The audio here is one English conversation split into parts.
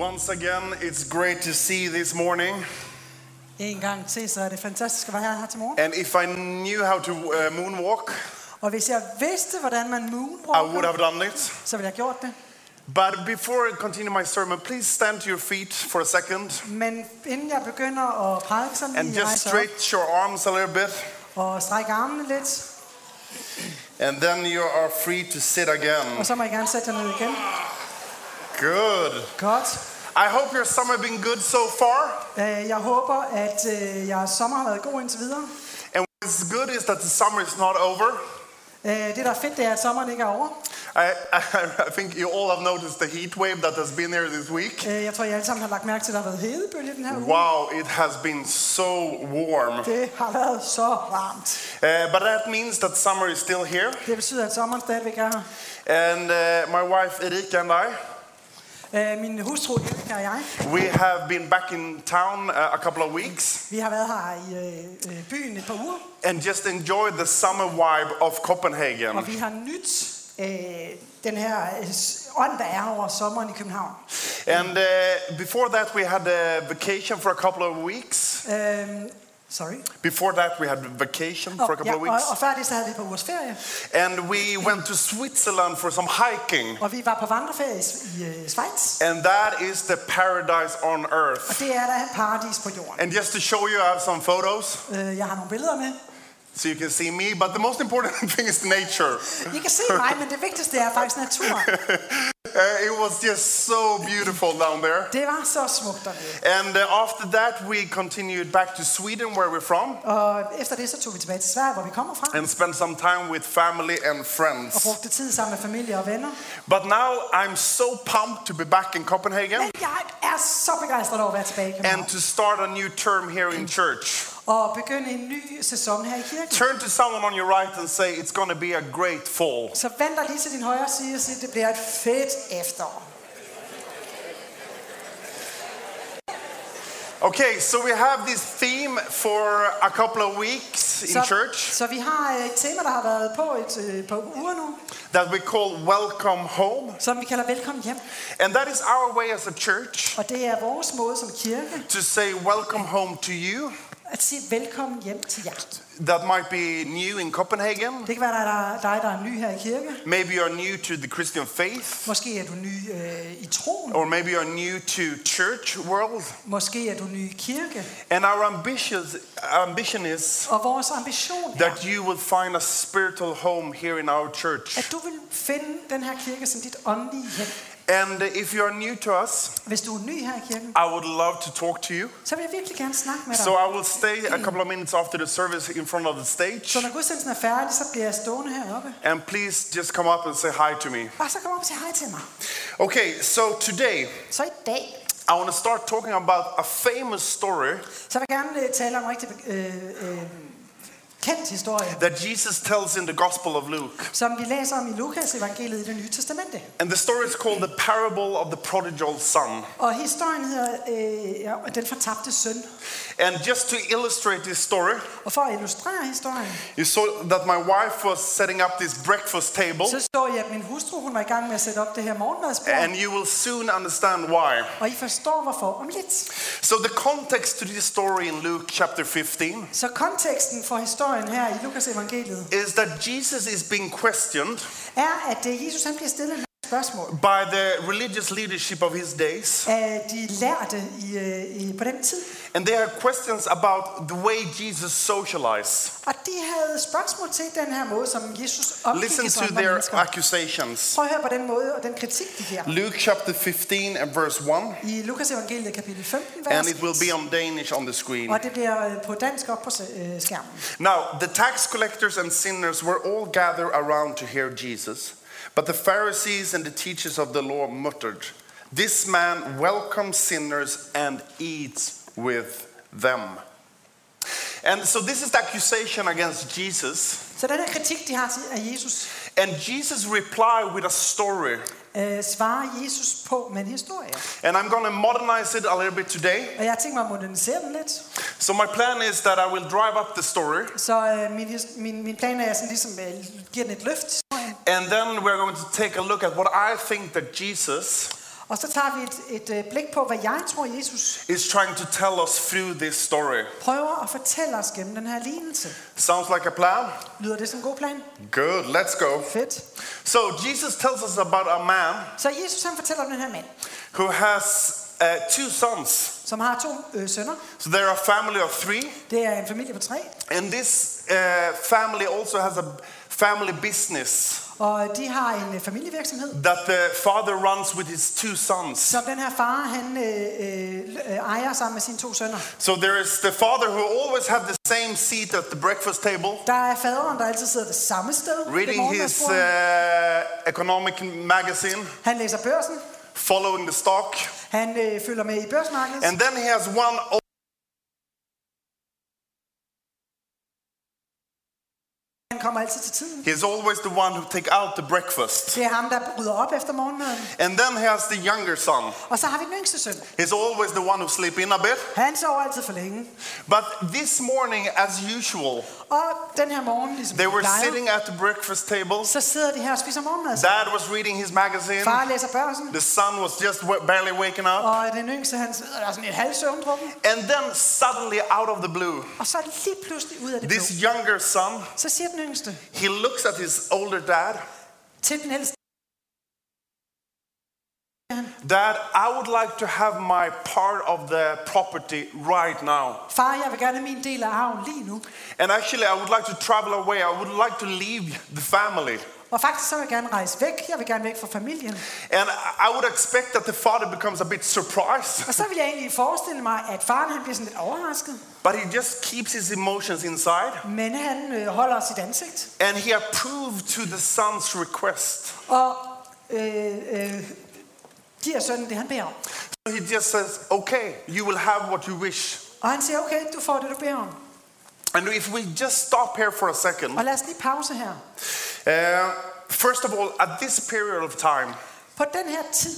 Once again, it's great to see you this morning. En gang til, så er det fantastisk at være her til morgen. And if I knew how to uh, moonwalk, Og hvis jeg vidste, hvordan man I would have done it. så ville jeg have gjort det. But before I continue my sermon, please stand to your feet for a second Men inden jeg begynder at prædike, så and lige just rejse op stretch your arms a little bit. og strække armene lidt. And then you are free to sit again. Og så må jeg gerne sætte jer ned igen. Good. Godt. I hope your summer been good so far. Øh, Jeg håber, at øh, jeres sommer har været god indtil videre. And what's good is that the summer is not over. Øh, Det, der er fedt, det er, at sommeren ikke er over. I, I, I think you all have noticed the heat wave that has been there this week. Øh, Jeg tror, I alle sammen har lagt mærke til, at der har været hedebølge den her uge. Wow, it has been so warm. Det har været så varmt. Uh, but that means that summer is still here. Det betyder, at sommeren stadigvæk er her. And uh, my wife Erika and I, Min hustru Erika og jeg, we have been back in town uh, a couple of weeks vi har været her i øh, byen et par uger. and just enjoyed the summer vibe of Copenhagen. Og vi har nyt den her ånd, der er over sommeren i København. And uh, before that, we had a vacation for a couple of weeks. Sorry. Before that, we had vacation for a couple ja, of weeks. og før det, så havde vi par ugers ferie. And we went to Switzerland for some hiking. Og vi var på vandreferie i, øh, Schweiz. And that is the paradise on Og earth. det er der paradis på jorden. And just to show you, I have some photos Øh, jeg har nogle billeder med. so you can see me. But the most important thing is nature. You can see me. I kan se mig, men det vigtigste er faktisk naturen. Uh, it was just so beautiful down there. Det var så smukt dernede. And uh, after that, we continued back to Sweden, where we're from, Og efter det, så tog vi tilbage til Sverige, hvor vi kommer fra. and spent some time with family and Og friends. brugte tid sammen med familie og venner. But now I'm so pumped to be back in Copenhagen Men jeg er så begejstret over at være tilbage i København. and to start a new term here in church. Og begynde en ny sæson her i kirken. Turn to someone on your right and say, It's going to be a great fall. Så vend dig lige til din højre side og sig, det bliver et fedt efterår. Okay, so we have this theme for a couple of weeks in Så, church så vi har et tema, der har været på et øh, par uger nu, that we call Welcome Home. som vi kalder Velkommen hjem. And that is our way as a church Og det er vores måde som kirke to say welcome home to you at sige velkommen hjem til jer. that might be new in Copenhagen. Det kan være der, dig, der er ny her i kirke. Maybe you're new to the Christian faith, Måske er du ny øh, i troen. or maybe you're new to church world. Måske er du ny i kirke. And our ambition, ambition is Og vores ambition er, that you will find a spiritual home here in our church. at du vil finde den her kirke som dit åndelige hjem. And if you are new to us, Hvis du er ny her i kirken, I would love to talk to you. så vil jeg virkelig gerne snakke med dig. So I will stay a couple of minutes after the service in front of the stage. Så når gudstjenesten er færdig, så bliver jeg stående heroppe. And please just come up and say hi to me. Og så kom op og sig hej til mig. Okay, so today Så i dag, I want to start talking about a famous story så vil jeg gerne øh, tale om en rigtig øh, øh, kendt historie, that Jesus tells in the Gospel of Luke. som vi læser om i Lukas evangeliet i det nye testamente. And the story is called the parable of the prodigal son. Og historien hedder øh, ja, Den fortabte søn. And just to illustrate this story, Og for at illustrere historien, you saw that my wife was setting up this breakfast table, så står I, at min hustru hun var i gang med at sætte op det her morgenmadsbord. and you will soon understand why. Og I forstår hvorfor om lidt. So, the context to this story in Luke chapter 15 Så konteksten for historien her i Lukas evangeliet. is that Jesus is being questioned. Er, at Jesus han bliver stillet et spørgsmål by the religious leadership of his days. af de lærte i, øh, i, på den tid. And they have questions about the way Jesus socialized. Og de havde spørgsmål til den her måde, som Jesus omgik Listen to their mennesker. accusations. Prøv at høre på den måde og den kritik, de giver. Luke chapter 15 and verse 1, I Lukas evangeliet kapitel 15, vers and it will be on Danish on the screen. og det bliver øh, på dansk op på øh, skærmen. Now, the tax collectors and sinners were all gathered around to hear Jesus, but the Pharisees and the teachers of the law muttered, This man welcomes sinners and eats with them. And so, this is the accusation against Jesus. Så den her kritik, de har af Jesus, And Jesus replied with a story. svarer Jesus på med en historie. And I'm going to modernize it a little bit today. Og jeg mig at modernisere den lidt. So, my plan is that I will drive up the story, Så øh, min, min, min plan er sådan ligesom, øh, giver den et løft. And then we're going to take a look at what I think that Jesus Og så tager vi et, et øh, blik på, hvad jeg tror, Jesus is trying to tell us through this story. prøver at fortælle os gennem den her lignelse. Sounds like a plan? Lyder det som en god plan? Good, let's go. Fedt. So, Jesus tells us about a man Så Jesus han fortæller om den her mand, who has uh, two sons. som har to øh, sønner. So, they're a family of three. Det er en familie på tre. And this uh, family also has a family business Og de har en øh, familievirksomhed, that the father runs with his two sons. som den her far han øh, øh, ejer sammen med sine to sønner. So there is the father who always have the same seat at the breakfast table, Der er faderen, der altid sidder det samme sted. reading his uh, economic magazine, Han læser børsen. following the stock, Han øh, følger med i børsmarkedet. and then he has one. Han kommer altid til tiden. He's always the one who take out the breakfast, Det er ham, der rydder op efter morgenmaden. and then he has the younger son. Og så har vi den yngste søn. He's always the one who sleep in a bit. Han sover altid for længe. But this morning, as usual, Og den her morgen, ligesom they were plejer, sitting at the breakfast table. så sidder de her og spiser morgenmad. Dad was reading his magazine. Far læser børsen. The son was just barely waking up. Og den yngste, han sidder der sådan et halvt. And then suddenly, out of the blue, Og så lige pludselig ud af det blå, this younger son, så siger den yngste he looks at his older dad. til den ældste. Dad, I would like to have my part of the property right now. Far, jeg vil gerne min del af arven lige nu. And actually, I would like to travel away. I would like to leave the family. Og faktisk så vil jeg gerne rejse væk. Jeg vil gerne væk fra familien. And I would expect that the father becomes a bit surprised, Og så vil jeg egentlig forestille mig, at faren han bliver sådan lidt overrasket. but he just keeps his emotions inside. Men han øh, holder sit ansigt. And he approved to the son's request. Og øh, øh, giver sønnen det, han beder om. So he just says, Okay, you will have what you wish. Og han siger, okay, du får det, du beder om. And if we just stop here for a second, Og lad os lige pause her. uh, first of all, at this period of time, På den her tid,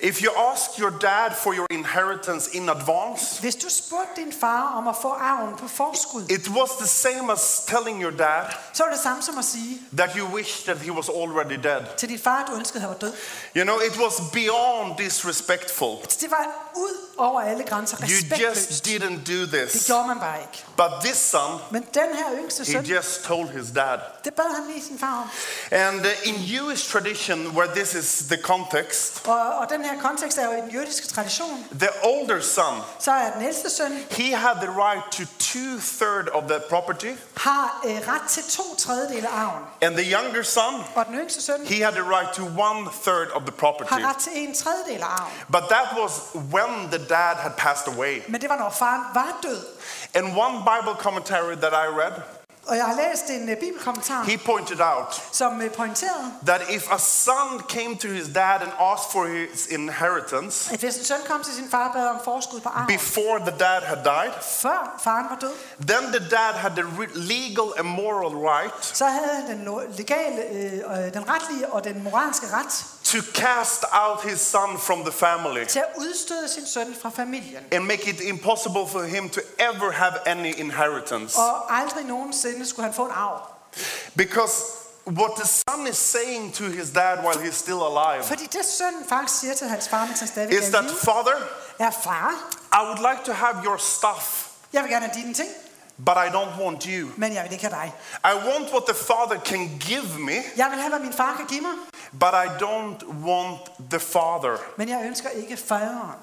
if you ask your dad for your inheritance in advance, hvis du spurgte din far om at få arven på forskud, it was the same as telling your dad så var det samme som at sige that you wished that he was already dead. til din far, du ønskede, han var død. You know, it was beyond disrespectful. Det var ud over alle grænser You just didn't do Det this. gjorde man bare ikke. But this son, Men den her yngste he just told his dad. det bad han lige sin far om. And uh, in Jewish tradition, where this is the context, Og, og den her kontekst er jo i den jødiske tradition. the older son, Så er den ældste søn he had the right to two third of the property, har øh, ret til to tredjedele af arven. and the younger son, Og den yngste søn he had the right to one third of the property. har ret til en tredjedel af arven. But that was when the dad had passed away. Men det var, når faren var død. And one Bible commentary that I read, Og jeg har læst en uh, bibelkommentar, he pointed out som uh, pointerede, that if a son came to his dad and asked for his inheritance at hvis en søn kom til sin far og bad om forskud på arven, before the dad had died, før faren var død, then the dad had the legal and moral right så havde han den legale, øh, den retlige og den moralske ret to cast out his son from the family til at udstøde sin søn fra familien. and make it impossible for him to ever have any inheritance. Og aldrig nogensinde skulle han få en arv. Because what the son is saying to his dad while he's still alive Fordi det sønnen faktisk siger til hans far, mens han stadigvæk is er i that, live, Father, er far, I would like to have your stuff, jeg vil gerne have dine ting, but I don't want you. men jeg vil ikke have dig. I want what the Father can give me, Jeg vil have, hvad min far kan give mig, but I don't want the Father. men jeg ønsker ikke faderen.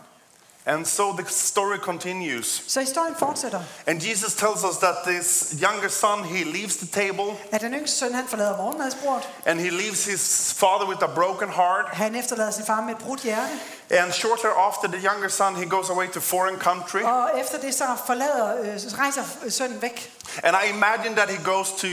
And so the story continues. Så historien fortsætter. And Jesus tells us that this younger son, he leaves the table At den yngste søn, han forlader morgenmadsbordet. and he leaves his father with a broken heart. Han efterlader sin far med et brudt hjerte. And shortly after, the younger son, he goes away to foreign country. Og efter det så forlader, øh, rejser sønnen væk. And I imagine that he goes to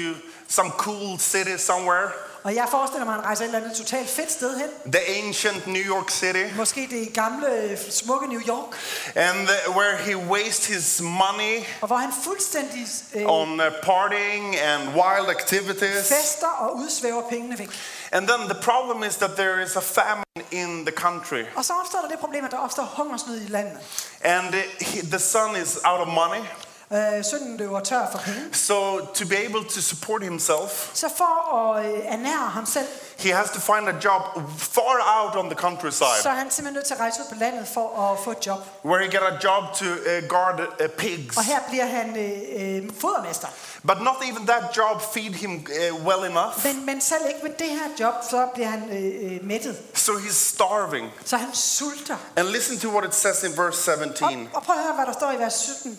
some cool city somewhere, Og jeg forestiller mig, at han rejser et eller andet totalt fedt sted hen. the ancient New York City, Måske det gamle, smukke New York. and the- where he wastes his money Og hvor han fuldstændig øh, on uh, partying and wild activities. fester og udsvæver pengene væk. And then the problem is that there is a famine in the country, Og så opstår der det problem, at der opstår hungersnød i landet. and uh, he, the son is out of money. Øh, sønnen løber tør for penge. So, to be able to support himself, Så for at øh, ernære ham selv, he has to find a job far out on the så countryside er han simpelthen nødt til at rejse ud på landet for at få et job. where he get a job to uh, guard uh, pigs. Og her bliver han øh, øh, fodermester. But not even that job feed him uh, well enough. Men, men selv ikke med det her job, så bliver han øh, øh, mættet. So he's starving. Så han sulter. And listen to what it says in verse Og, 17. og prøv at høre, hvad der står i vers 17.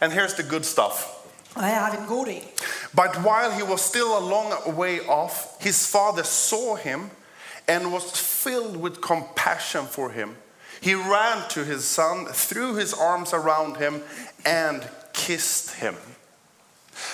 And here's the good stuff. Og her har vi den gode del. But while he was still a long way off, his father saw him and was filled with compassion for him. He ran to his son, threw his arms around him, and kissed him.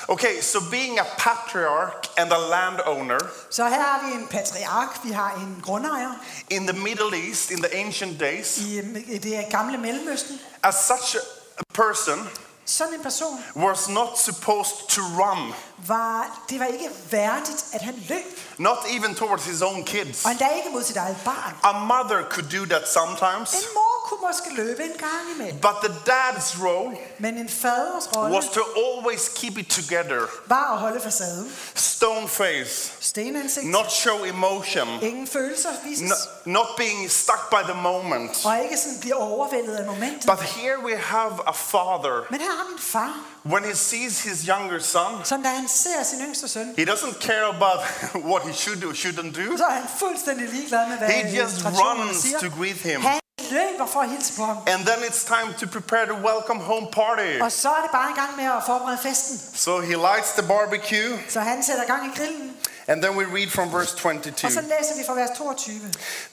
Okay, so being a patriarch and a landowner Så her har vi en patriark, vi har en grundejer in the Middle East in the ancient days, i, i det gamle Mellemøsten. as such a person Sådan en person was not supposed to run, var, det var ikke værdigt, at han løb. not even towards his own kids. Og endda ikke mod sit eget barn. A mother could do that sometimes. En mor kunne måske løbe en gang imellem. But the dad's role Men en faders rolle was to always keep it together. var at holde facaden. Stone face, Stenansigt. not show emotion, Ingen følelser vises. no- not being stuck by the moment. Og ikke sådan blive overvældet af momentet. But here we have a father. Men her har far, When he sees his younger son, som da han ser sin yngste søn, he doesn't care about what he should do, or shouldn't do. så er han fuldstændig ligeglad med, hvad He just runs siger. to greet him. Han løber for at hilse på ham. And then it's time to prepare the welcome home party. Og så er det bare i gang med at forberede festen. So he lights the barbecue, Så han sætter gang i grillen. and then we read from verse 22. Og så læser vi fra vers 22.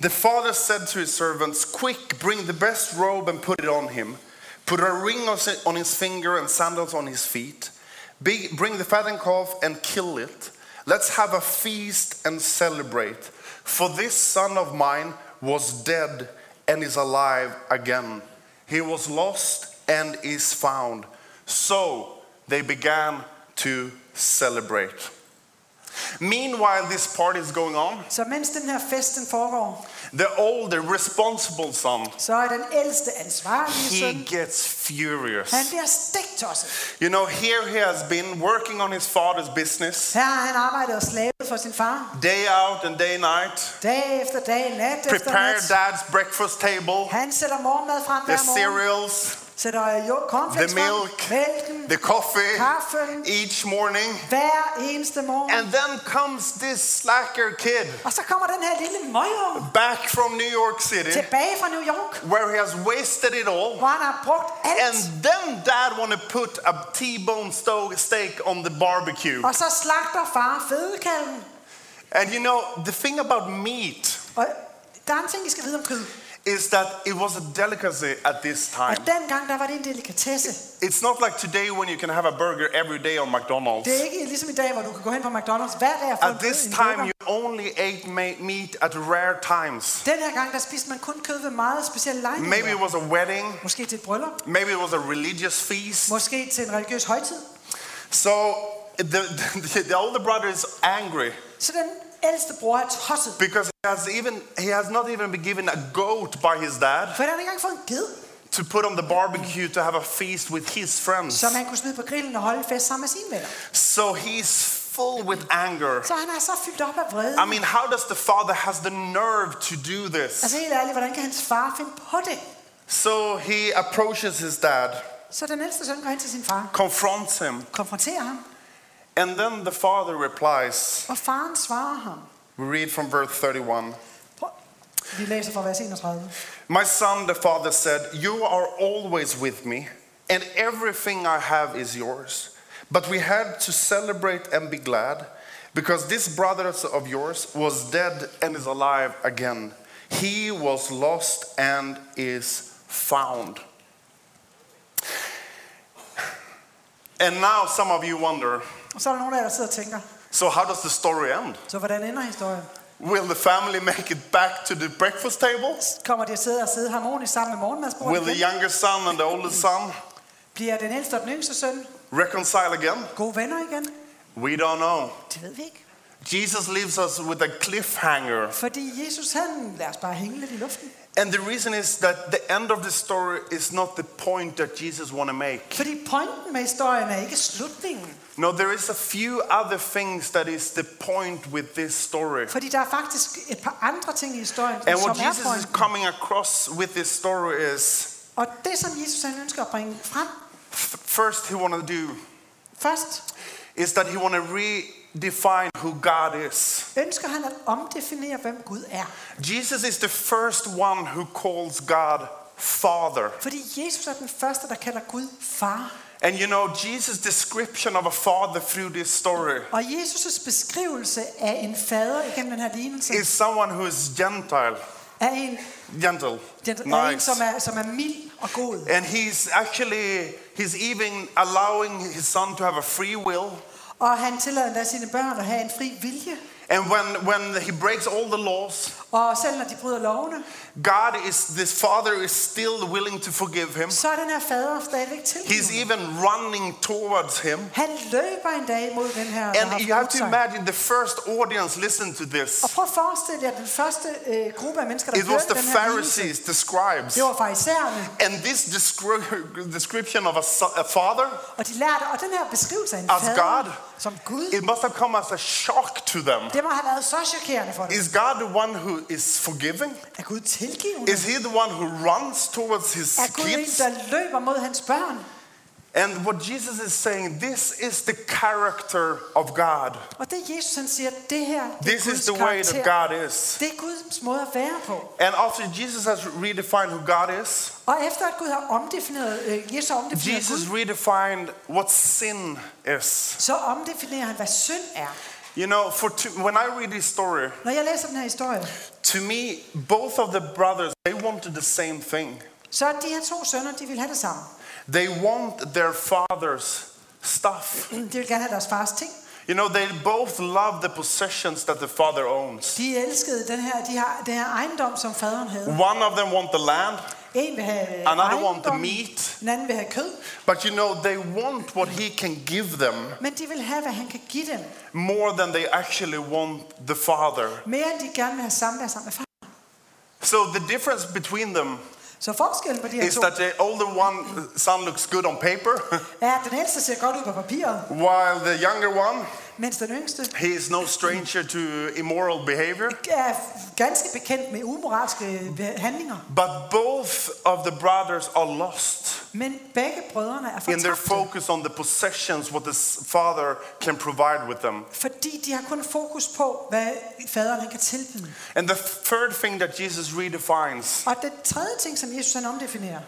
The father said to his servants, Quick, bring the best robe and put it on him. Put a ring on his finger and sandals on his feet. Be- Bring the fattened calf and kill it. Let's have a feast and celebrate. For this son of mine was dead and is alive again. He was lost and is found. So they began to celebrate. Meanwhile, this party is going on. Så mens den her festen foregår, The older, responsible son, så er den ældste ansvarlige he søn, gets furious. han bliver stiktosset. You know, here he has been working on his father's business Her har han arbejdet og slavet for sin far. day out and day night, Dag efter dag, nat efter prepare nat. dad's breakfast table, Han sætter morgenmad frem the hver morgen. cereals, Sætter jo cornflakes The milk. mælken, the coffee kaffen, each morning. morgen. And then comes this slacker kid Og så kommer den her lille møger back from New York City New York, where he has wasted it all. hvor han har brugt alt. And then dad want to put a T-bone steak on the barbecue. Og så slagter far fødekalven. And you know, the thing about meat Og der er en ting, I skal vide om kød. Is that it was a delicacy at this time. Og dengang, der var det en delikatesse. It's not like today when you can have a burger every day on McDonald's. Det er ikke ligesom i dag, hvor du kan gå hen på McDonald's hver dag og få en, At this time, burger. you only ate meat at rare times. Den her gang, der spiste man kun kød ved meget specielle Maybe it was a wedding, Måske til et bryllup. maybe it was a religious feast. Måske til en religiøs højtid. So the, the, the older brother is angry Så den ældste bror er tosset. because he has, even, he has not even been given a goat by his dad For han har ikke engang fået en ged, to put on the barbecue to have a feast with his friends. som han kunne smide på grillen og holde fest sammen med sine venner. So he's full with anger. Så han er så fyldt op af vrede. I mean, how does the father has the nerve to do this? Altså helt ærligt, hvordan kan hans far finde på det? So he approaches his dad, Så den ældste søn går hen til sin far, confronts him, konfronterer ham, and then the father replies. og faren svarer ham. We read from verse 31. Prøv. Vi læser fra vers 31. My son, the father said, You are always with me, and everything I have is yours. But we had to celebrate and be glad, because this brother of yours was dead and is alive again. He was lost and is found. And now some of you wonder Og så er der nogen af jer, der sidder og tænker, so, how does the story end? så hvordan ender historien? Will the family make it back to the breakfast table? Kommer de at sidde og sidde harmonisk sammen med morgenmadsbordet Will the igen? younger son and the oldest son Bliver den ældste og den yngste søn reconcile again? gode venner igen? We don't know. Det ved vi ikke. Jesus leaves us with a cliffhanger. Fordi Jesus, han lader os bare hænge lidt i luften. And the reason is that the end of the story is not the point that Jesus want to make. Fordi pointen med historien er ikke slutningen. No, there is a few other things that is the point with this story. Fordi der er faktisk et par andre ting i historien, And som what er Jesus is coming across with this story is Og det, som Jesus han ønsker at bringe frem f- first he want to do først, is that he want to redefine who God is. ønsker han at omdefinere, hvem Gud er. Jesus is the first one who calls God Father. Fordi Jesus er den første, der kalder Gud far. And you know, Jesus' description of a father through this story Og Jesus' beskrivelse af en fader igennem den her lignelse, is someone who is gentile, er en, gentle, den, er en nice. som, er, som er mild og god. And he's actually, he's even allowing his son to have a free will. Og han tillader endda sine børn at have en fri vilje. And when, when he breaks all the laws, og selv når de bryder lovene, God is, this father is still willing to forgive him. så er den her fader stadigvæk He's tilgivet. even running towards him. Han løber en dag mod den her, And you have to imagine the first audience listen to this. Og prøv at forestille at den første øh, gruppe af mennesker, der It was hørte the Pharisees, the scribes. det var farisæerne. And this descri- description of a, a father, Og de lærte, og den her beskrivelse af en As fader God. som Gud, it must have come as a shock to them. det må have været så chokerende for dem. Is God the one who is forgiving? Er Gud tilgivende? Is he the one who runs towards his Er Gud en, kids? der løber mod hans børn? And what Jesus is saying, this is the character of God. Og det Jesus han siger, det her det er This is the way that. God is. Det er Guds måde at være på. And after Jesus has redefined who God is, Og efter at Gud har omdefineret, øh, Jesus omdefineret Jesus Gud, redefined what sin is. så omdefinerer han, hvad synd er. You know, for to, when I read this story, Når jeg læser den her historie, to me, both of the brothers, they wanted the same thing. så de her to sønner, de vil have det samme. They want their father's stuff. De vil gerne have deres fars ting. You know, they both love the possessions that the father owns. De elskede den her, de har, den her ejendom, som faderen havde. One of them want the land, Have øh, another want the meat. den anden vil have kød. But you know, they want what he can give them Men de vil have, hvad han kan give dem. more than they actually want the father. Mere end de gerne vil have samvær sammen med far. So the difference between them Så forskellen på de her is to, that the older one son looks good on paper, er, den ældste ser godt ud på papiret, while the younger one mens den yngste he is no stranger to immoral behavior. er ganske bekendt med umoralske handlinger. But both of the brothers are lost Men begge brødrene er in their fortabte, focus on the possessions what the s- father can provide with them. fordi de har kun fokus på, hvad faderen han kan tilbyde. And the third thing that Jesus redefines Og den tredje ting, som Jesus han omdefinerer,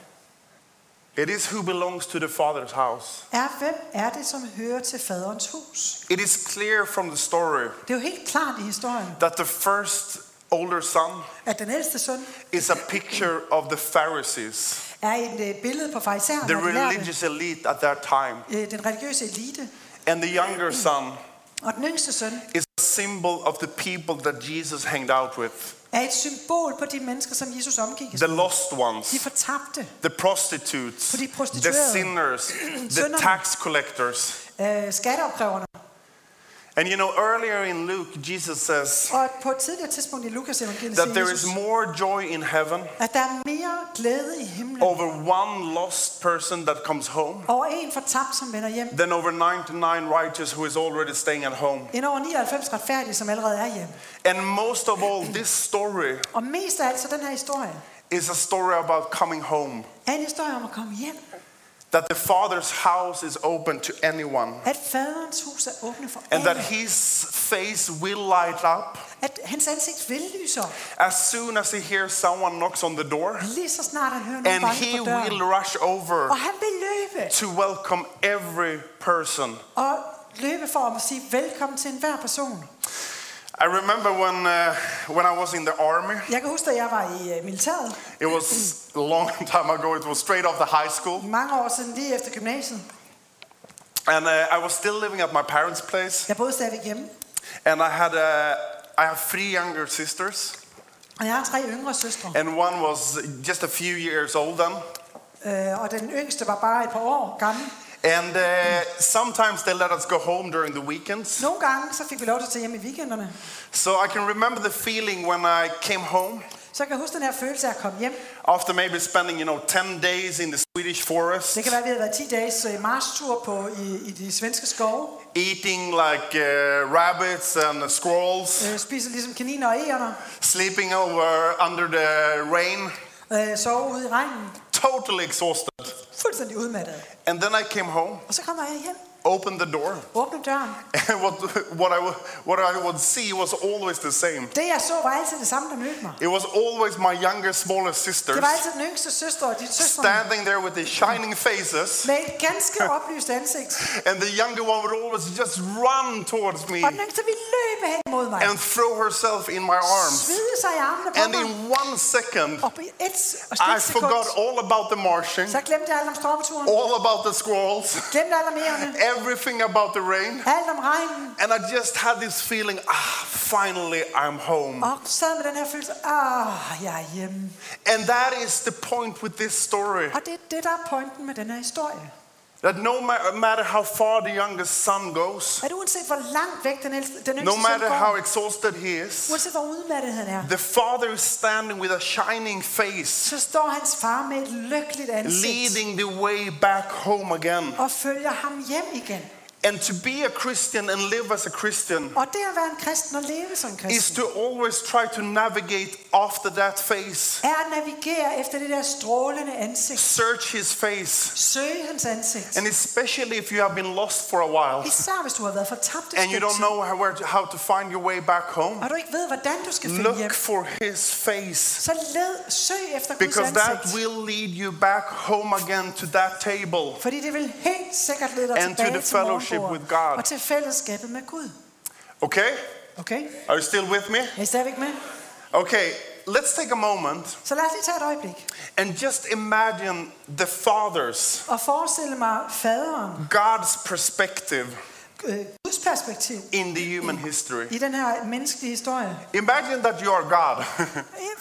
it is who belongs to the father's house. er, hvem er det, som hører til faderens hus? It is clear from the story Det er jo helt klart i historien, that the first older son at den ældste søn is a picture of the Pharisees, er et øh, billede på farisæerne, the og de lærte, religious elite at that time. øh, den religiøse elite. And the younger son Og den yngste søn is a symbol of the people that Jesus hanged out with er et symbol på de mennesker, som Jesus omgik the lost ones, De fortabte, the prostitutes, For de the sinners, the tax collectors. øh, skatteopkræverne. And you know, earlier in Luke, Jesus says Og på et tidligere tidspunkt i Lukas evangeliet that there is more joy in heaven at der er mere glæde i himlen over one lost person that comes home over en fortabt, som vender hjem, than over 99 righteous who is already staying at home. end over 99 retfærdige, som allerede er. And most of all, this story Og mest af alt så den her historie is a story about coming home. er en historie om at komme hjem. That the Father's house is open to anyone. At faderens hus er åbne for And that his face will light up At hans ansigt vil lyse op. as soon as he hears someone knocks on the door. Lige så snart han hører nogen And banke he på døren. will rush over Og han vil løbe. to welcome every person. Og løbe for at sige velkommen til enhver person. I remember when, uh, when I was in the army, Jeg kan huske, da jeg var i øh, militæret, it was a long time ago, it was straight off the high school. mange år siden, lige efter gymnasiet. And uh, I was still living at my parents' place, Jeg boede stadigvæk hjemme, and I had uh, I have three younger sisters, og jeg har tre yngre søstre. and one was just a few years old then. Øh, og den yngste var bare et par år gammel. And uh, sometimes they let us go home during the weekends. Nogle gange så fik vi lov til at tage hjem i weekenderne. So I can remember the feeling when I came home Så jeg kan huske den her følelse af at komme hjem. after maybe spending, you know, 10 days in the Swedish forest, Det kan være, vi havde været 10 dages øh, marstur på i, i de svenske skove. eating like uh, rabbits and squirrels, Øh, spiser ligesom kaniner og ægerner. sleeping over under the rain, Øh, sove ude i regnen. Totally exhausted. Fuldstændig udmattet. And then I came home, Og så kommer jeg hjem. Opened the door, Åbner døren. and what, what, I, would- what I would see was always the same. Det jeg så var altid det samme, der mødte mig. It was always my younger, smaller sisters Det var altid den yngste søster og dit søster standing there with their shining faces, med et ganske oplyst ansigt. and the younger one would always just run towards me Og den yngste ville løbe hen mod mig. and throw herself in my arms. Svide sig i armene på And mig. in one second, Og på et og I stiksekund, forgot all about the marching, så glemte jeg alt om stormturen. all about the squirrels, Glemte alt om ærerne. Everything about the rain. Alt om regnen. And I just had this feeling, ah, finally I'm home. Og sad med den her følelse, ah, jeg er hjemme. And that is the point with this story. Og det er det, der er pointen med den her historie. That no matter how far the youngest son goes, At uanset hvor langt væk den, ældste, den no yngste matter how exhausted he is, uanset hvor udmattet han er, the father is standing with a shining face, så står hans far med et lykkeligt ansigt leading the way back home again. og følger ham hjem igen. And to be a Christian and live as a Christian Og det at være en kristen og leve som is kristen, to always try to navigate after that face, er at navigere efter det der strålende ansigt. search his face. Søge hans ansigt. And especially if you have been lost for a while Især hvis du har været fortabt et and you stykke don't tid, know how, where to, how to find your way back home, og du ikke ved, hvordan du skal finde hjem, look for his face så led, søg efter Guds because that ansigt. will lead you back home again to that table. Fordi det vil helt sikkert lede dig And to tilbage the til fellowship with God. og til fællesskabet med Gud. Okay? Okay? Are you still with me? Er I stadigvæk med? Okay, let's take a moment Så lad os lige tage et øjeblik and just imagine the Father's, og forestille mig faderen, God's perspective øh, Guds perspektiv in the human history. i den her menneskelige historie. Imagine that you are God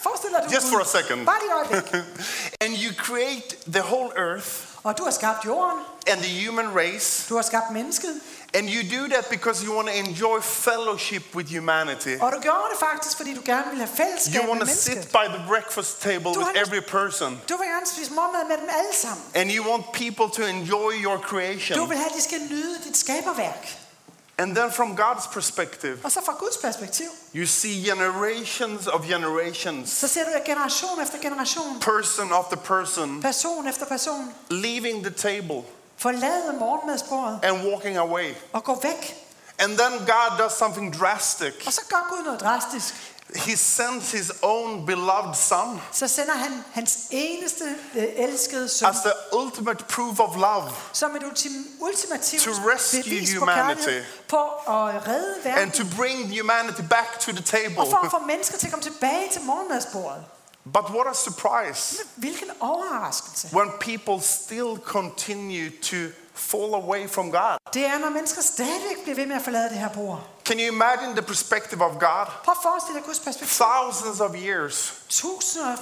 Forestil dig, du er Just for a second. Bare et øjeblik. and you create the whole earth Og du har skabt jorden, and the human race, du har skabt mennesket, and you do that because you want to enjoy fellowship with humanity. og du gjorde det faktisk, fordi du gerne ville have fællesskab You med want to sit by the breakfast table Du with every person, Du vil gerne spise morgenmad med dem alle sammen. and you want people to enjoy your Du creation. vil have, at de skal nyde dit skaberværk. And then, from God's perspective, Og så fra Guds perspektiv, you see generations of generations, så ser du at generation efter generation, person after person, person efter person, leaving the table forlade morgenmadsbordet and walking away. og gå væk. And then God does something drastic. Og så gør Gud noget drastisk. He sends his own beloved son Så sender han hans eneste øh, elskede søn, as the ultimate proof of love som et ultim, ultimativt To rescue bevis humanity. på at redde verden, and to bring humanity back to the table. og for at få mennesker til at komme tilbage til morgenmadsbordet. But what a surprise Hvilken overraskelse. when people still continue to fall away from God. Det er, når mennesker stadigvæk bliver ved med at forlade det her bord. Can you imagine the perspective of God? Prøv at forestille dig Guds perspektiv. Thousands of years,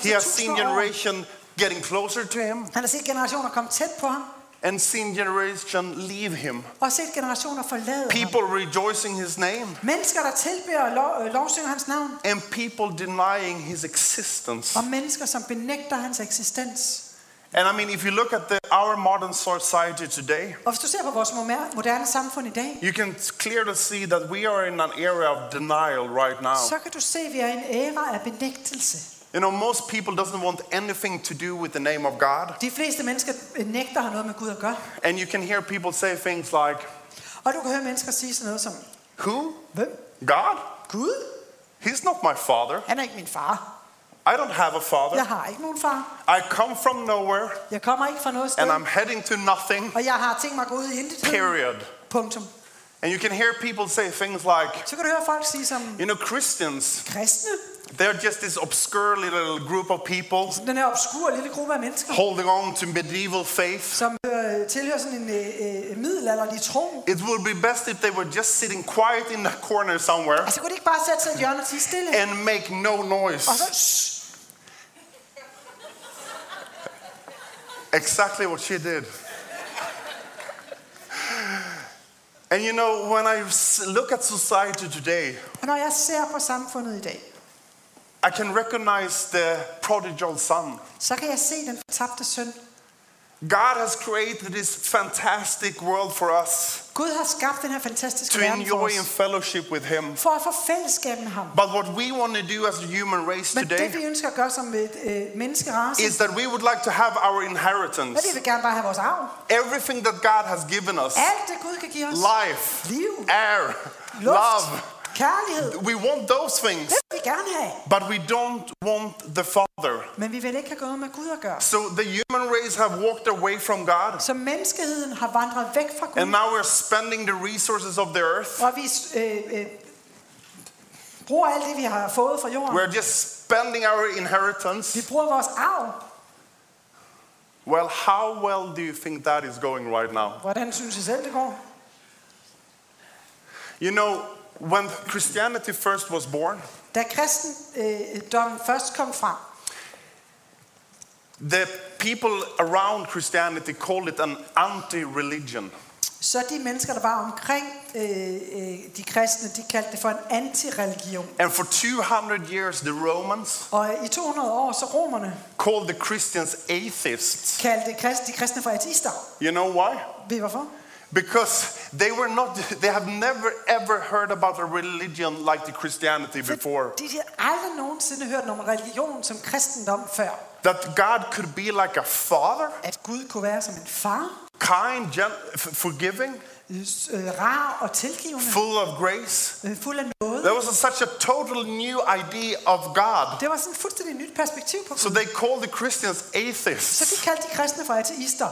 he has seen generation getting closer to him Han har set generationer komme tæt på ham, and seen generation leave him. og set generationer forlade. People rejoicing his name Mennesker, der tilbeder og øh, lovsynger hans navn, and people denying his existence. og mennesker, som benægter hans eksistens. And I mean, if you look at the, our modern society today, Og hvis du ser på vores moderne samfund i dag, you can clearly see that we are in an era of denial right now. så kan du se, at vi er i en æra af benægtelse. You know, most people doesn't want anything to do with the name of God. De fleste mennesker nægter at noget med Gud at gøre. And you can hear people say things like, Og du kan høre mennesker sige sådan noget som, Who? hvem? God? Gud? He's not my father. Han er ikke min far. I don't have a Jeg father. har ikke nogen far. I come from nowhere Jeg kommer ikke fra noget sted. and I'm heading to nothing, Og jeg har tænkt mig at gå ud i intet. period. Punktum. And you can hear people say things like, Så kan du høre folk sige som You know, Christians, kristne. They're just this obscure little group of people Den her obskure lille gruppe af mennesker, holding on to medieval faith. som øh, tilhører sådan en øh, øh, middelalderlig tro. It would be best if they were just sitting quiet in the corner somewhere Altså kunne de ikke bare sætte sig i og stille? and make no noise. Og så, shh, Exactly what she did. And you know, when I look at society today, og når jeg ser på samfundet i dag, I can recognize the prodigal son. så kan jeg se den fortabte søn. God has created this fantastic world for us Gud har skabt den her fantastiske to verden for enjoy os, in fellowship with Him. for at få fællesskab med ham. But what we want to do as a human race Men det today vi ønsker at gøre som et øh, menneskerace, is that we would like to have our er inheritance. vi vil gerne bare have vores arv. Everything that God has given us Alt det Gud kan give os. life, Liv, air, luft, love. We want those things, Det vil vi gerne have. but we don't want the Father. Men vi vil ikke have noget med Gud at gøre. So the human race have walked away from God, Så menneskeheden har vandret væk fra Gud. and now we're spending the resources of the earth. Og vi øh, øh, bruger alt det, vi har fået fra jorden. We're just spending our inheritance. Vi bruger vores arv. Well, how well do you think that is going right now? Hvordan synes I selv, det går? You know, when Christianity first was born, Da kristendommen øh, først kom frem, the people around Christianity called it an anti religion. så de mennesker, der var omkring øh, øh, de kristne, de kaldte det for en antireligion. And for 200 years, the Romans Og i 200 år, så romerne called the Christians atheists. kaldte krist, de kristne for ateister. You know why? Ved hvorfor? Because they were not, they have never ever heard about a religion like the Christianity before. De har aldrig nogensinde hørt om religion som kristendom før. That God could be like a father, At Gud kunne være som en far, kind, gen- f- forgiving, øh, rar og tilgivende, full of grace. øh, fuld af noget. There was a, such a total new idea of God. Det var sådan et fuldstændig nyt perspektiv på So they called the Christians Så atheists. de kaldte de kristne for ateister.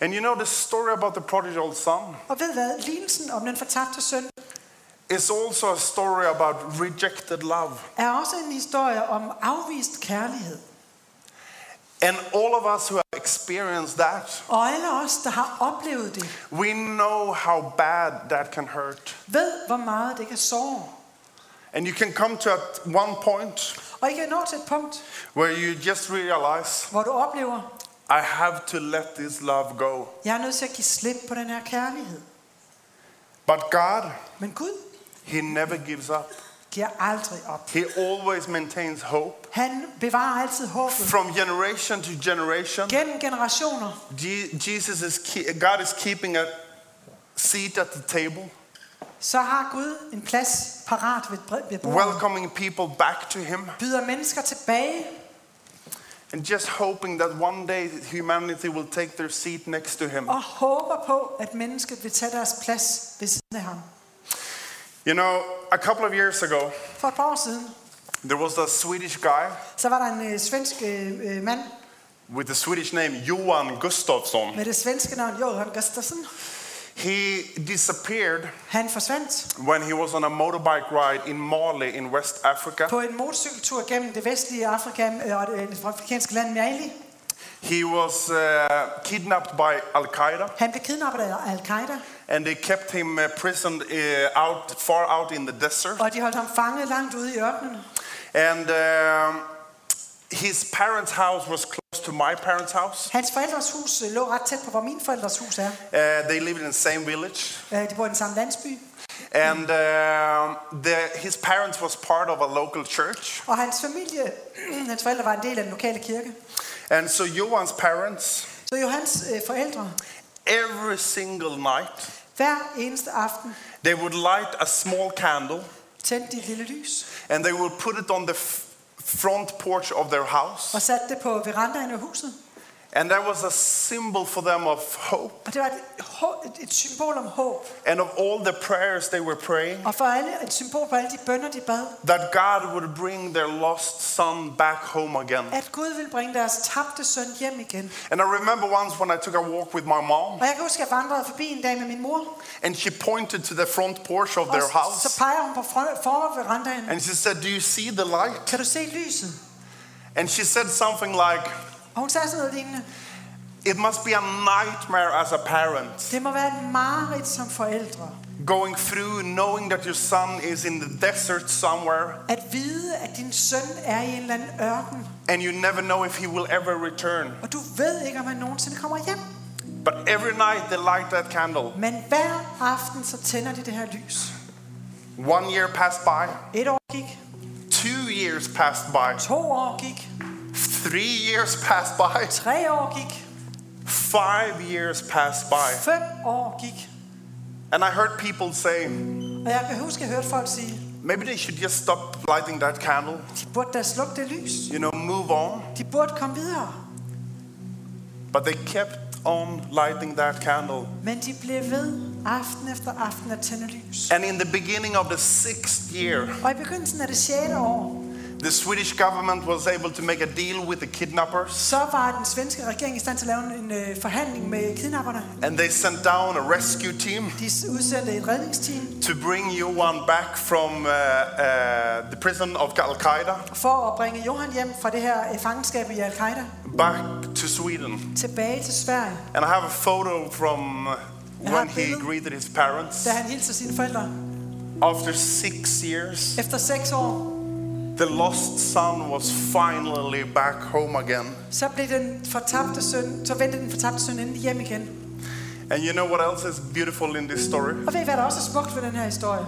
And you know the story about the prodigal son Og ved hvad? Lignelsen om den fortabte søn is also a story about rejected love. er også en historie om afvist kærlighed. And all of us who have experienced that, Og alle os, der har oplevet det, we know how bad that can hurt. ved, hvor meget det kan såre. And you can come to at one point Og I kan nå til et punkt, where you just realize, hvor du oplever, I have to let this love go. jeg er nødt til at give slip på den her kærlighed. But God, Men Gud He never gives up. giver aldrig op. He always maintains hope. Han bevarer altid håbet. From generation to generation, Gennem generationer, Jesus is God is keeping a seat at the table, så har Gud en plads parat ved, bordet. welcoming people back to Him, Byder mennesker tilbage, and just hoping that one day humanity will take their seat next to Him. og håber på, at mennesket vil tage deres plads ved siden af ham. You know, a couple of years ago, For et par år siden, there was a Swedish guy så var der en øh, svensk øh, øh, mand with the Swedish name Johan Gustafsson. med det svenske navn Johan Gustafsson. He disappeared Han forsvandt when he was on a motorbike ride in Mali in West Africa. på en motorcykeltur gennem det vestlige Afrika øh, og det afrikanske land Mali. He was uh, kidnapped by Al Qaeda, Han blev kidnappet af al-Qaida, and they kept him uh, prisoned uh, out far out in the desert. og de holdt ham fanget langt ude i ørkenen. And um, his parents' house was close to my parents' house. Hans forældres hus øh, lå ret tæt på, hvor min forældres hus er. Uh, they lived in the same village, Øh, De bor i den samme landsby. and um, the, his parents was part of a local church. Og hans familie, hans forældre var en del af den lokale kirke. And so Johan's parents, Så Johans øh, forældre, every single night, hver eneste aften, they would light a small candle, tændte de et lille lys and they would put it on the f- front porch of their house. og satte det på verandaen af huset. And that was a symbol for them of hope det var et, et, symbol om håb. and of all the prayers they were praying Og for alle, et symbol på alle de bønder, de bad. that God would bring their lost son back home again. At Gud vil bringe deres tabte søn hjem igen. And I remember once when I took a walk with my mom Og jeg kan huske, jeg vandrede forbi en dag med min mor. and she pointed to the front porch of their så house peger hun på forverandaen. and she said, Do you see the light? Kan du se lyset? And she said something like, Og hun sagde sådan noget lignende. It must be a nightmare as a parent Det må være et mareridt som forældre. going through knowing that your son is in the desert somewhere At vide, at din søn er i en eller anden ørken. and you never know if he will ever return. Og du ved ikke, om han nogensinde kommer hjem. But every night they light that candle. Men hver aften så tænder de det her lys. One year passed by, Et år gik. two years passed by, To år gik. Three years passed by, Tre år gik. five years passed by. Fem år gik. And I heard people say, Og jeg kan huske, jeg hørte folk sige, maybe they should just stop lighting that candle, de burde da slukke det lys. you know, move on. De burde komme videre. But they kept on lighting that candle. Men de blev ved aften efter aften at tænde lys. And in the beginning of the sixth year, Og i begyndelsen af det 6. år, the Swedish government was able to make a deal with the kidnappers. så var den svenske regering i stand til at lave en øh, forhandling med kidnapperne. And they sent down a rescue team De udsendte et redningsteam to bring Johan back from uh, uh, the prison of Al Qaeda for at bringe Johan hjem fra det her øh, fangenskab i Al-Qaida back to Sweden. tilbage til Sverige, And I have a photo from uh, when he greeted his parents. da han hilser sine forældre. After six years, Efter seks år, the lost son was finally back home again. så blev den fortabte søn, så vendte den fortabte søn endelig hjem igen. And you know what else is beautiful in this story? Og ved I, hvad der også er smukt ved den her historie?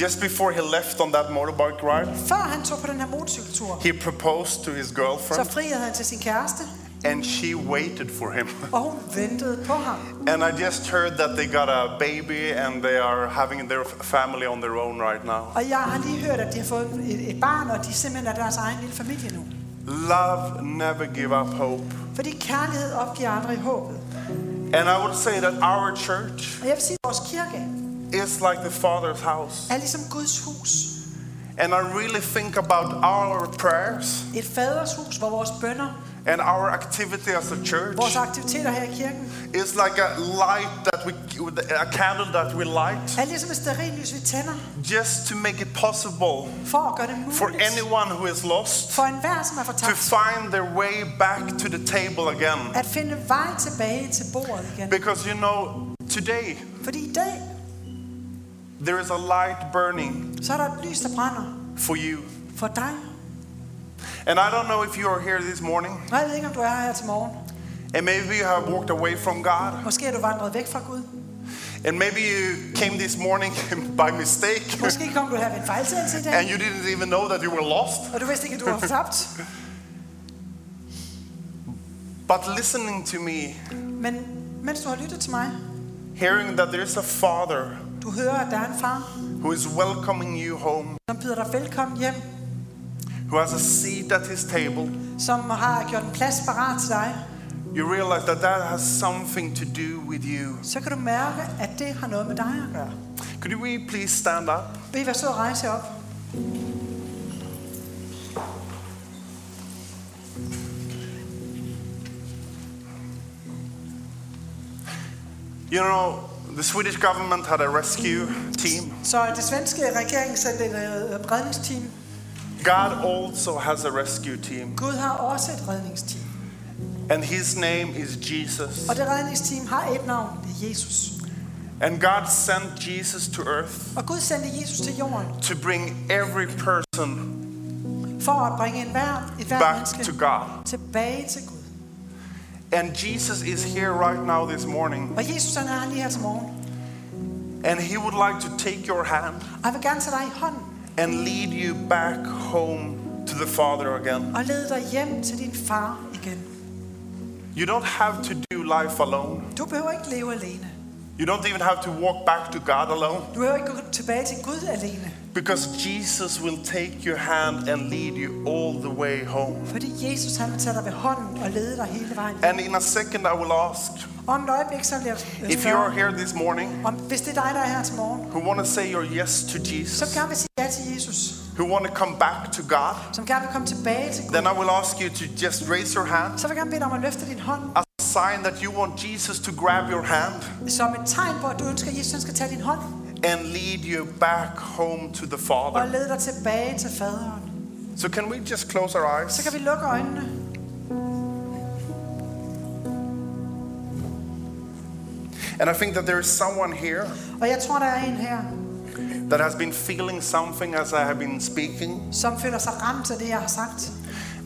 Just before he left on that motorbike ride, Før han tog på den her motorcykeltur, he proposed to his girlfriend. så friede han til sin kæreste, and she waited for him. og hun ventede på ham. And I just heard that they got a baby and they are having their family on their own right now. Og jeg har lige hørt, at de har fået et, et barn, og de simpelthen er deres egen lille familie nu. Love never give up hope. Fordi kærlighed opgiver aldrig håbet. And I would say that our church Og jeg vil sige, vores kirke is like the Father's house. er ligesom Guds hus. And I really think about our prayers Et faders hus, hvor vores bønder, and our activity as a church vores aktiviteter her i kirken, is like a light that we, a candle that we light er ligesom et sterillys, vi tænder, just to make it possible for at gøre det for anyone who is lost for enhver, som er to fortabt, find their way back to the table again. at finde vej tilbage til bordet igen. Because you know, today Fordi i dag, there is a light burning så er der et lys, der brænder for you. for dig. And I don't know if you are here this morning Og jeg ved ikke, om du er her til morgen. and maybe you have walked away from God Måske er du vandret væk fra Gud. and maybe you came this morning by mistake Måske kom du her ved en fejltagelse i dag, and you didn't even know that you were lost. og du vidste ikke, at du var fortabt. But listening to me, Men mens du har lyttet til mig, hearing that there's a father du hører, at der er en far, who is welcoming you home, som byder dig velkommen hjem, who has a seat at his table, som har gjort en plads parat til dig, you realize that that has something to do with you. så kan du mærke, at det har noget med dig at gøre. Could we please stand up? Vil I være sød at rejse jer op? You know, the Swedish government had a rescue team. Så det svenske regering sendte et øh, redningsteam. God also has a rescue team, Gud har også et redningsteam. and his name is Jesus. Og det redningsteam har et navn, det er Jesus. And God sent Jesus to earth Og Gud sendte Jesus til jorden to bring every person for at bringe en hver, et hver back menneske to God. tilbage til Gud. And Jesus is here right now this morning, Og Jesus han er lige her til morgen. and he would like to take your hand Og jeg vil gerne tage dig i hånden and lead you back home to the Father again. og lede dig hjem til din far igen. You don't have to do life alone. Du behøver ikke leve alene. You don't even have to walk back to God alone. Du behøver ikke gå tilbage til Gud alene. Because Jesus will take your hand and lead you all the way home. Fordi Jesus han vil tage dig ved hånden og lede dig hele vejen. And in a second, I will ask Om et øjeblik, så vil jeg if you are here this morning om, hvis det er dig, der er her til morgen, who want to say your yes to som Jesus, gerne vil til Jesus, who want to come back to God, som gerne vil komme tilbage til Gud, then I will ask you to just raise your hand så vil jeg gerne bede dig om at løfte din hånd, as a sign that you want Jesus to grab your hand som et tegn på, at du ønsker, at Jesus skal tage din hånd and lead you back home to the og Father. lede dig tilbage til faderen. So, can we just close our Så eyes? kan vi lukke øjnene. And I think that there is someone here Og jeg tror, der er en her, that has been feeling something as I have been speaking. som føler sig ramt af det, jeg har sagt.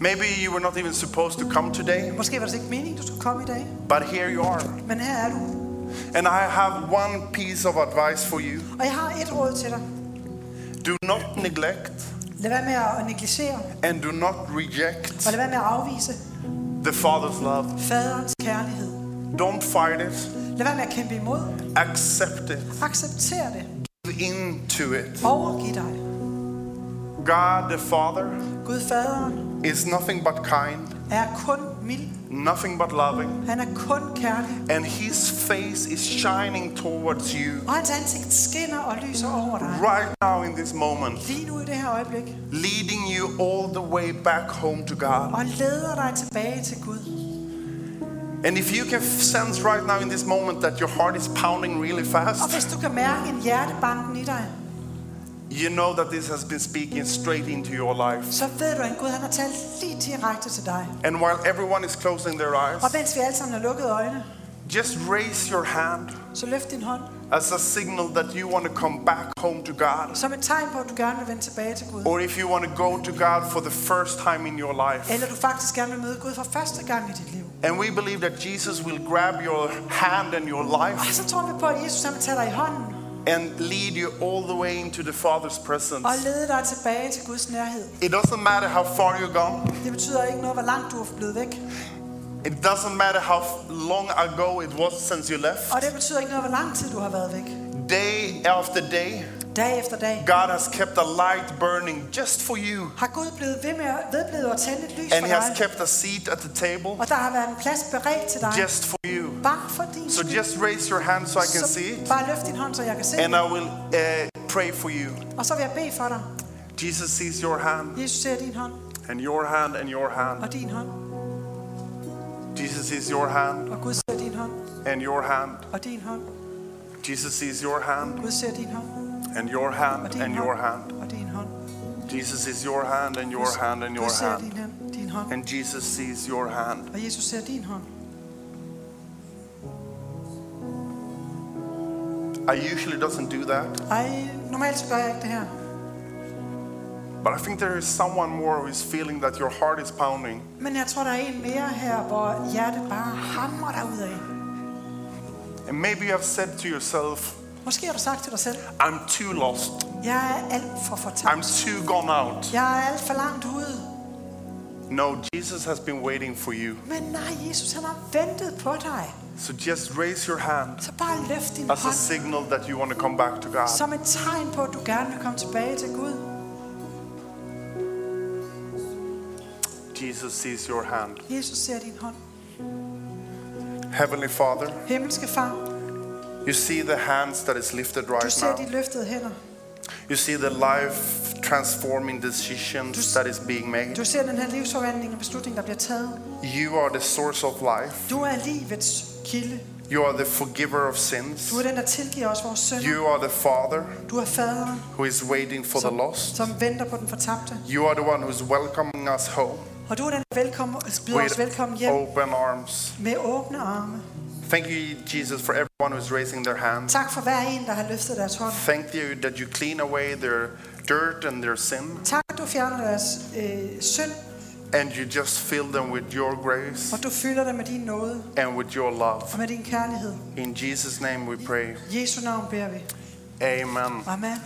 Maybe you were not even supposed to come today, Måske var det ikke meningen, du skulle komme i dag, but here you are. men her er du. And I have one piece of advice for you Og jeg har et råd til dig. do not neglect Lad være med at negligere, and do not reject og lad være med at afvise the Father's love. faderens kærlighed. Don't fight it, Lad være med at kæmpe imod. accept it, Accepter det. Give in it. Overgiv dig. God the Father Gud faderen is nothing but kind, er kun mild. nothing but loving, Han er kun kærlig. and His face is shining towards you Og hans ansigt skinner og lyser over dig. right now in this moment, Lige nu i det her øjeblik. leading you all the way back home to God. Og leder dig tilbage til Gud. And if you can sense right now in this moment that your heart is pounding really Og fast, hvis du kan mærke en hjertebanken i dig, you know that this has been speaking straight into your life. så ved du, at Gud han har talt lige direkte til dig. And while everyone is closing their Og eyes, mens vi alle sammen har lukket øjne, just raise your hand så løft din hånd. as a signal that you want to come back home to God. Som et tegn på, at du gerne vil vende tilbage til Gud. Or if you want to go to God for the first time in your life. Eller du faktisk gerne vil møde Gud for første gang i dit liv. And we believe that Jesus will grab your hand and your Og life så tror vi på, at Jesus han vil tage dig i hånden and lead you all the way into the Father's presence. og lede dig tilbage til Guds nærhed. It doesn't matter how far you've gone. Det betyder ikke noget, hvor langt du er blevet væk. It doesn't matter how long ago it was since you left. Og det betyder ikke noget, hvor lang tid du har været væk. Day after day, Dag efter dag God has kept a light burning just for you. har Gud blevet ved med at, vedblevet at tænde et lys for And He has kept a seat at the table Og der har været en plads beredt til dig. just for you. Bare for din So skyld. just raise your hand so I can Så see it. bare løft din hånd, så jeg kan se And. I will uh, pray for you. Og så vil jeg bede for dig. Jesus sees your hand, Jesus ser din hånd and your hand, and your hand. og din hånd. Jesus sees your hand, Og Gud ser din hånd and your hand. og din hånd. Jesus sees your hand, Gud ser din hånd and your hand, and your hand. og din hånd. Jesus is your hand, and your hand, and your hand. din, hand, din hånd And Jesus sees your hand. og Jesus ser din hånd. I usually doesn't do that, Ej, normalt gør jeg ikke det her. but I think there is someone more who is feeling that your heart is pounding. Men jeg tror, der er en mere her, hvor hjertet bare hamrer dig ud af. And maybe you have said to yourself, Måske har du sagt til dig selv, I'm too lost. jeg er alt for fortabt. I'm too gone out. Jeg er alt for langt ude. No, Jesus has been waiting for you. Men nej, Jesus han har ventet på dig. So just raise your hand Så bare løft din as a hånd signal that you want to come back to God. som et tegn på, at du gerne vil komme tilbage til Gud. Jesus sees your hand. Jesus ser din hånd. Heavenly Father, Himmelske far, you see the hands that is lifted du right ser de now. løftede hænder. You see the life transforming decisions that is being made. Du ser den her beslutning, der bliver taget. You are the source of life. Du er livets kilde. You are the forgiver of sins. Du er den, der tilgiver os vores synder. You are the Father Du er faderen, who is waiting for the lost. som venter på den fortabte. You are the one who's welcoming us home Og du er den, der velkommen, byder os velkommen with hjem open arms. med åbne arme. Thank you, Jesus, for everyone who's raising their hand. Tak for hver en, der har løftet deres hånd. Thank you that you clean away their dirt and their sin, Tak, du fjerner deres øh, synd, and you just fill them with your grace og du fylder dem med din nåde and with your love. og med din kærlighed. In Jesus' name we pray. I Jesu navn beder vi. Amen. Amen.